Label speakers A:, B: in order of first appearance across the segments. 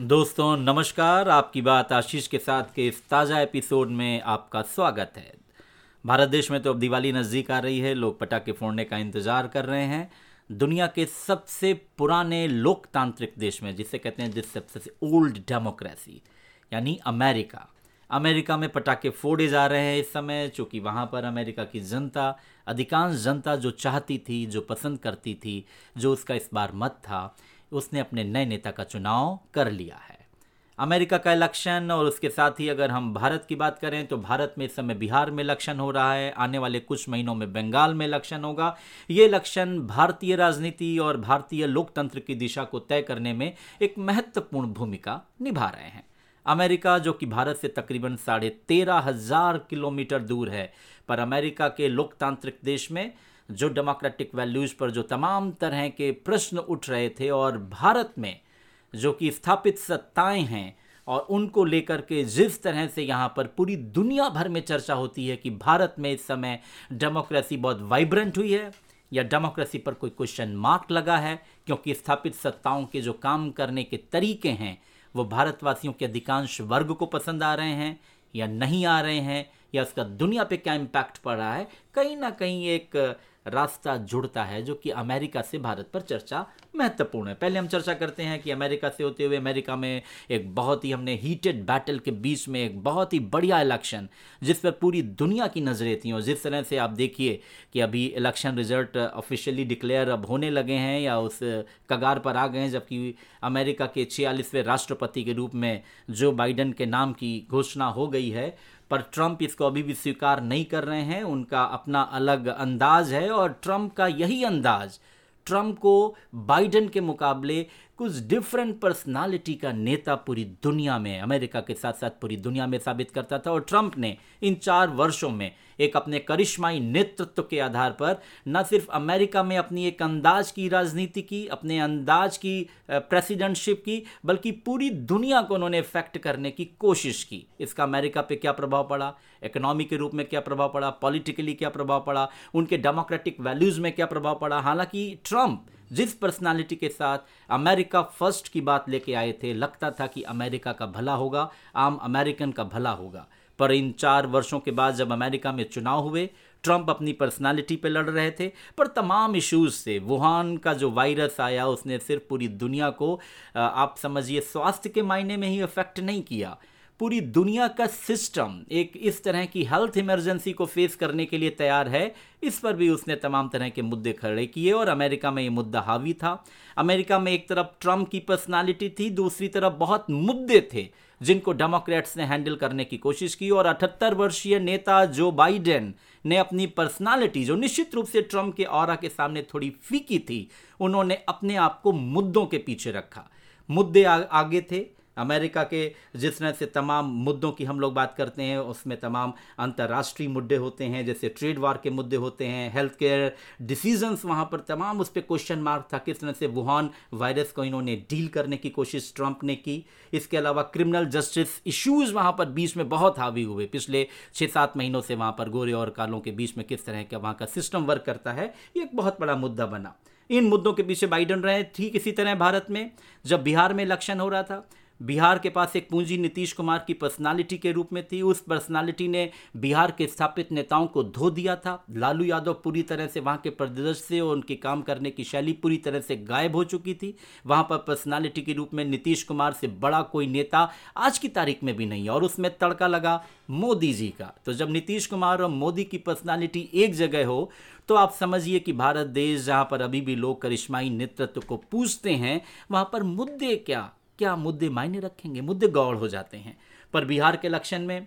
A: दोस्तों, नमस्कार। आपकी बात आशीष के साथ के इस ताज़ा एपिसोड में आपका स्वागत है। भारत देश में तो अब दिवाली नज़दीक आ रही है। लोग पटाखे फोड़ने का इंतज़ार कर रहे हैं। दुनिया के सबसे पुराने लोकतांत्रिक देश में, जिसे कहते हैं जिस सबसे ओल्ड डेमोक्रेसी यानी अमेरिका। अमेरिका में पटाखे फोड़े जा रहे हैं इस समय, चूँकि वहाँ पर अमेरिका की जनता, अधिकांश जनता जो चाहती थी, जो पसंद करती थी, जो उसका इस बार मत था उसने अपने नए नेता का चुनाव कर लिया है। अमेरिका का इलेक्शन और उसके साथ ही अगर हम भारत की बात करें तो भारत में इस समय बिहार में इलेक्शन हो रहा है। आने वाले कुछ महीनों में बंगाल में इलेक्शन होगा। ये इलेक्शन भारतीय राजनीति और भारतीय लोकतंत्र की दिशा को तय करने में एक महत्वपूर्ण भूमिका निभा रहे हैं। अमेरिका, जो कि भारत से तकरीबन साढ़े तेरह हज़ार किलोमीटर दूर है, पर अमेरिका के लोकतांत्रिक देश में जो डेमोक्रेटिक वैल्यूज़ पर जो तमाम तरह के प्रश्न उठ रहे थे और भारत में जो कि स्थापित सत्ताएँ हैं और उनको लेकर के जिस तरह से यहाँ पर पूरी दुनिया भर में चर्चा होती है कि भारत में इस समय डेमोक्रेसी बहुत वाइब्रेंट हुई है या डेमोक्रेसी पर कोई क्वेश्चन मार्क लगा है, क्योंकि स्थापित सत्ताओं के जो काम करने के तरीके हैं, वो भारतवासियों के अधिकांश वर्ग को पसंद आ रहे हैं या नहीं आ रहे हैं, या उसका दुनिया पे क्या इम्पैक्ट पड़ रहा है, कहीं ना कहीं एक रास्ता जुड़ता है, जो कि अमेरिका से भारत पर चर्चा महत्वपूर्ण है। पहले हम चर्चा करते हैं कि अमेरिका से होते हुए अमेरिका में एक बहुत ही हमने हीटेड बैटल के बीच में एक बहुत ही बढ़िया इलेक्शन जिस पर पूरी दुनिया की नज़रें थी, और जिस तरह से आप देखिए कि अभी इलेक्शन रिज़ल्ट ऑफिशियली डिक्लेयर अब होने लगे हैं, या उस कगार पर आ गए हैं, जबकि अमेरिका के छियालीसवें राष्ट्रपति के रूप में जो बाइडन के नाम की घोषणा हो गई है पर ट्रंप इसको अभी भी स्वीकार नहीं कर रहे हैं। उनका अपना अलग अंदाज है और ट्रंप का यही अंदाज, ट्रंप को बाइडन के मुकाबले कुछ डिफरेंट पर्सनालिटी का नेता पूरी दुनिया में, अमेरिका के साथ साथ पूरी दुनिया में साबित करता था और ट्रंप ने इन चार वर्षों में एक अपने करिश्माई नेतृत्व के आधार पर न सिर्फ़ अमेरिका में अपनी एक अंदाज की राजनीति की, अपने अंदाज की प्रेसिडेंटशिप की, बल्कि पूरी दुनिया को उन्होंने इफ़ेक्ट करने की कोशिश की। इसका अमेरिका पे क्या प्रभाव पड़ा? इकोनॉमी के रूप में क्या प्रभाव पड़ा? पॉलिटिकली क्या प्रभाव पड़ा? उनके डेमोक्रेटिक वैल्यूज़ में क्या प्रभाव पड़ा? हालाँकि ट्रंप जिस पर्सनालिटी के साथ अमेरिका फ़र्स्ट की बात लेके आए थे, लगता था कि अमेरिका का भला होगा, आम अमेरिकन का भला होगा। पर इन चार वर्षों के बाद जब अमेरिका में चुनाव हुए ट्रंप अपनी पर्सनालिटी पे लड़ रहे थे। पर तमाम इश्यूज़ से वुहान का जो वायरस आया, उसने सिर्फ़ पूरी दुनिया को आप समझिए, स्वास्थ्य के मायने में ही इफ़ेक्ट नहीं किया। पूरी दुनिया का सिस्टम एक इस तरह की हेल्थ इमरजेंसी को फेस करने के लिए तैयार है। इस पर भी उसने तमाम तरह के मुद्दे खड़े किए और अमेरिका में ये मुद्दा हावी था। अमेरिका में एक तरफ़ ट्रंप की पर्सनालिटी थी दूसरी तरफ़ बहुत मुद्दे थे जिनको डेमोक्रेट्स ने हैंडल करने की कोशिश की और अठहत्तर वर्षीय नेता जो बाइडेन ने अपनी पर्सनालिटी जो निश्चित रूप से ट्रंप के और के सामने थोड़ी फीकी थी उन्होंने अपने आप को मुद्दों के पीछे रखा। मुद्दे आ, आगे थे अमेरिका के, जिस तरह से तमाम मुद्दों की हम लोग बात करते हैं, उसमें तमाम अंतर्राष्ट्रीय मुद्दे होते हैं, जैसे ट्रेड वार के मुद्दे होते हैं हेल्थ केयर डिसीजंस वहाँ पर तमाम उस पर क्वेश्चन मार्क था, किस तरह से वुहान वायरस को इन्होंने डील करने की कोशिश ट्रंप ने की। इसके अलावा क्रिमिनल जस्टिस इश्यूज़ वहाँ पर बीच में बहुत हावी हुए। पिछले छः सात महीनों से वहाँ पर गोरे और कालों के बीच में किस तरह का वहाँ का सिस्टम वर्क करता है, ये एक बहुत बड़ा मुद्दा बना। इन मुद्दों के पीछे बाइडन रहे, ठीक इसी तरह भारत में, जब बिहार में इलेक्शन हो रहा था बिहार के पास एक पूंजी नीतीश कुमार की पर्सनालिटी के रूप में थी। उस पर्सनालिटी ने बिहार के स्थापित नेताओं को धो दिया था। लालू यादव पूरी तरह से वहाँ के परिदृश्य और उनके काम करने की शैली पूरी तरह से गायब हो चुकी थी। वहाँ पर पर्सनालिटी के रूप में नीतीश कुमार से बड़ा कोई नेता आज की तारीख में भी नहीं और उसमें तड़का लगा मोदी जी का। तो जब नीतीश कुमार और मोदी की पर्सनालिटी एक जगह हो तो आप समझिए कि भारत देश जहाँ पर अभी भी लोग करिश्माई नेतृत्व को पूछते हैं, वहाँ पर मुद्दे क्या क्या मुद्दे मायने रखेंगे? मुद्दे गौड़ हो जाते हैं। पर बिहार के इलेक्शन में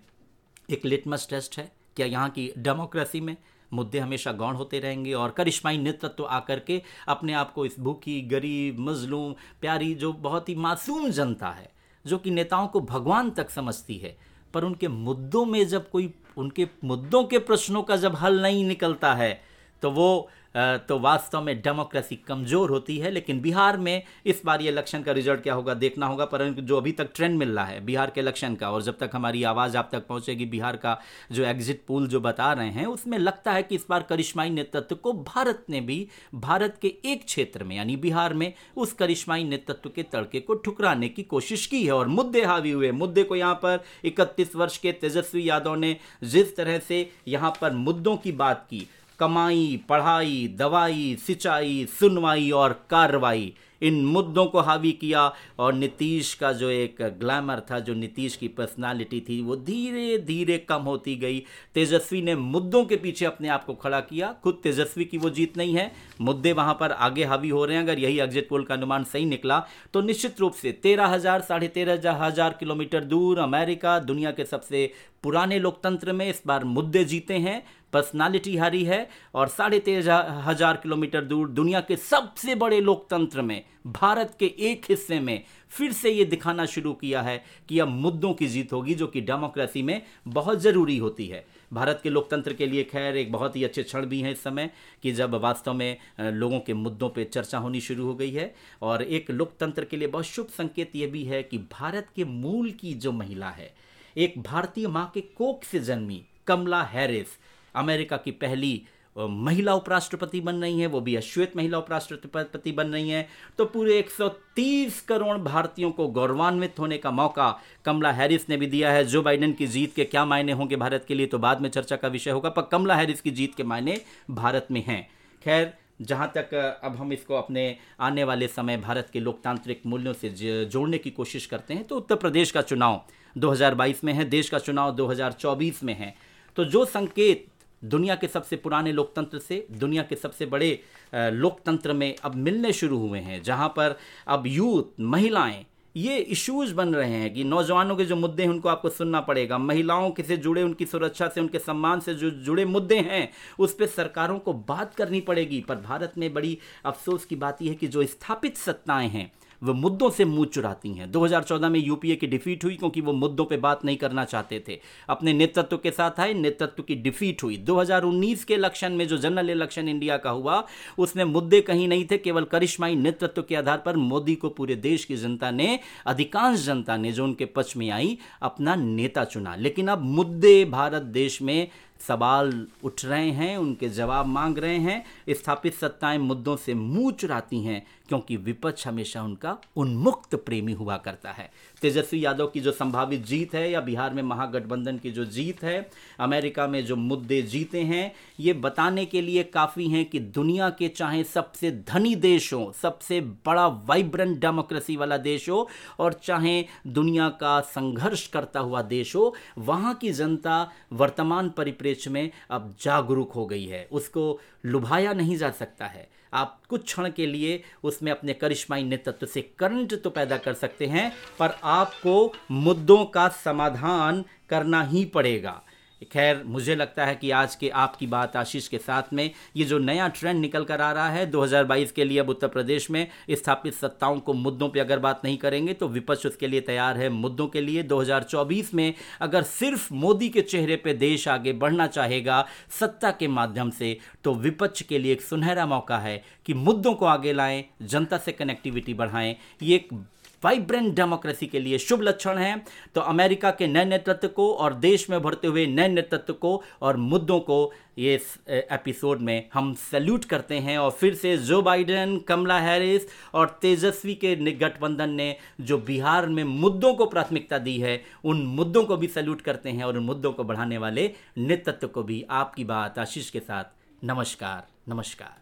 A: एक लिटमस टेस्ट है। क्या यहाँ की डेमोक्रेसी में मुद्दे हमेशा गौण होते रहेंगे? और करिश्माई नेतृत्व आकर के अपने आप को इस भूखी, गरीब, मजलूम, प्यारी, जो बहुत ही मासूम जनता है, जो कि नेताओं को भगवान तक समझती है, पर उनके मुद्दों में जब कोई, उनके मुद्दों के प्रश्नों का जब हल नहीं निकलता है तो वो तो वास्तव में डेमोक्रेसी कमज़ोर होती है, लेकिन बिहार में इस बार ये इलेक्शन का रिज़ल्ट क्या होगा देखना होगा, परंतु जो अभी तक ट्रेंड मिल रहा है बिहार के इलेक्शन का, और जब तक हमारी आवाज़ आप तक पहुंचेगी बिहार का जो एग्जिट पोल जो बता रहे हैं, उसमें लगता है कि इस बार करिश्माई नेतृत्व को भारत ने भी, भारत के एक क्षेत्र में, यानी बिहार में, उस करिश्माई नेतृत्व के तड़के को ठुकराने की कोशिश की है। और मुद्दे हावी हुए, मुद्दे को यहाँ पर इकतीस वर्ष के तेजस्वी यादव ने जिस तरह से यहाँ पर मुद्दों की बात की कमाई, पढ़ाई, दवाई, सिंचाई, सुनवाई और कार्रवाई। इन मुद्दों को हावी किया और नीतीश का जो एक ग्लैमर था, जो नीतीश की पर्सनालिटी थी, वो धीरे धीरे कम होती गई। तेजस्वी ने मुद्दों के पीछे अपने आप को खड़ा किया। खुद तेजस्वी की वो जीत नहीं है। मुद्दे वहाँ पर आगे हावी हो रहे हैं। अगर यही एग्जिट पोल का अनुमान सही निकला तो निश्चित रूप से तेरह हज़ार, साढ़े तेरह हज़ार किलोमीटर दूर अमेरिका दुनिया के सबसे पुराने लोकतंत्र में इस बार मुद्दे जीते हैं पर्सनालिटी हारी है और साढ़े तेरह हज़ार किलोमीटर दूर दुनिया के सबसे बड़े लोकतंत्र में, भारत के एक हिस्से में फिर से ये दिखाना शुरू किया है कि अब मुद्दों की जीत होगी जो कि डेमोक्रेसी में बहुत ज़रूरी होती है। भारत के लोकतंत्र के लिए खैर एक बहुत ही अच्छे क्षण भी हैं इस समय कि जब वास्तव में लोगों के मुद्दों पर चर्चा होनी शुरू हो गई है और एक लोकतंत्र के लिए बहुत शुभ संकेत ये भी है कि भारत के मूल की जो महिला है एक भारतीय माँ के कोख से जन्मी कमला हैरिस। अमेरिका की पहली महिला उपराष्ट्रपति बन रही हैं, वो भी अश्वेत महिला उपराष्ट्रपति बन रही हैं। तो पूरे 130 करोड़ भारतीयों को गौरवान्वित होने का मौका कमला हैरिस ने भी दिया है। जो बाइडेन की जीत के क्या मायने होंगे भारत के लिए तो बाद में चर्चा का विषय होगा, पर कमला हैरिस की जीत के मायने भारत में हैं। खैर, जहाँ तक अब हम इसको अपने आने वाले समय भारत के लोकतांत्रिक मूल्यों से जोड़ने की कोशिश करते हैं तो उत्तर प्रदेश का चुनाव 2022 में है, देश का चुनाव 2024 में है। तो जो संकेत दुनिया के सबसे पुराने लोकतंत्र से, दुनिया के सबसे बड़े लोकतंत्र में अब मिलने शुरू हुए हैं, जहाँ पर अब यूथ, महिलाएँ, ये इश्यूज़ बन रहे हैं कि नौजवानों के जो मुद्दे हैं, उनको आपको सुनना पड़ेगा। महिलाओं के से जुड़े, उनकी सुरक्षा से, उनके सम्मान से जो, जुड़े मुद्दे हैं, उस पर सरकारों को बात करनी पड़ेगी। पर भारत में बड़ी अफसोस की बात यह है कि जो स्थापित सत्ताएँ हैं वो मुद्दों से मुँह चुराती हैं। 2014 में यूपीए की डिफीट हुई क्योंकि वो मुद्दों पे बात नहीं करना चाहते थे। अपने नेतृत्व के साथ आए, नेतृत्व की डिफीट हुई। 2019 के इलेक्शन में जो जनरल इलेक्शन इंडिया का हुआ, उसमें मुद्दे कहीं नहीं थे, केवल करिश्माई नेतृत्व के आधार पर मोदी को पूरे देश की जनता ने, अधिकांश जनता ने जो उनके पक्ष में आई, अपना नेता चुना। लेकिन अब मुद्दे भारत देश में सवाल उठ रहे हैं, उनके जवाब मांग रहे हैं। स्थापित सत्ताएँ मुद्दों से मुँह चुराती हैं, क्योंकि विपक्ष हमेशा उनका उन्मुक्त प्रेमी हुआ करता है। तेजस्वी यादव की जो संभावित जीत है, या बिहार में महागठबंधन की जो जीत है, अमेरिका में जो मुद्दे जीते हैं, ये बताने के लिए काफ़ी हैं कि दुनिया के चाहे सबसे धनी देश हो सबसे बड़ा वाइब्रेंट डेमोक्रेसी वाला देश हो और चाहे दुनिया का संघर्ष करता हुआ देश हो वहाँ की जनता वर्तमान परिप्रेक्ष्य में अब जागरूक हो गई है। उसको लुभाया नहीं जा सकता है। आप कुछ क्षण के लिए उसमें अपने करिश्माई नेतृत्व से करंट तो पैदा कर सकते हैं, पर आपको मुद्दों का समाधान करना ही पड़ेगा। खैर, मुझे लगता है कि आज के आपकी बात आशीष के साथ में, ये जो नया ट्रेंड निकल कर आ रहा है 2022 के लिए अब उत्तर प्रदेश में स्थापित सत्ताओं को मुद्दों पे अगर बात नहीं करेंगे तो विपक्ष उसके लिए तैयार है मुद्दों के लिए। 2024 में अगर सिर्फ़ मोदी के चेहरे पे देश आगे बढ़ना चाहेगा सत्ता के माध्यम से तो विपक्ष के लिए एक सुनहरा मौका है कि मुद्दों को आगे लाएँ, जनता से कनेक्टिविटी बढ़ाएँ। ये एक वाइब्रेंट डेमोक्रेसी के लिए शुभ लक्षण है। तो अमेरिका के नए नेतृत्व को और देश में भरते हुए नए नेतृत्व को और मुद्दों को ये एपिसोड में हम सैल्यूट करते हैं। और फिर से जो बाइडेन कमला हैरिस और तेजस्वी के गठबंधन ने जो बिहार में मुद्दों को प्राथमिकता दी है, उन मुद्दों को भी सैल्यूट करते हैं और उन मुद्दों को बढ़ाने वाले नेतृत्व को भी। आपकी बात आशीष के साथ। नमस्कार नमस्कार।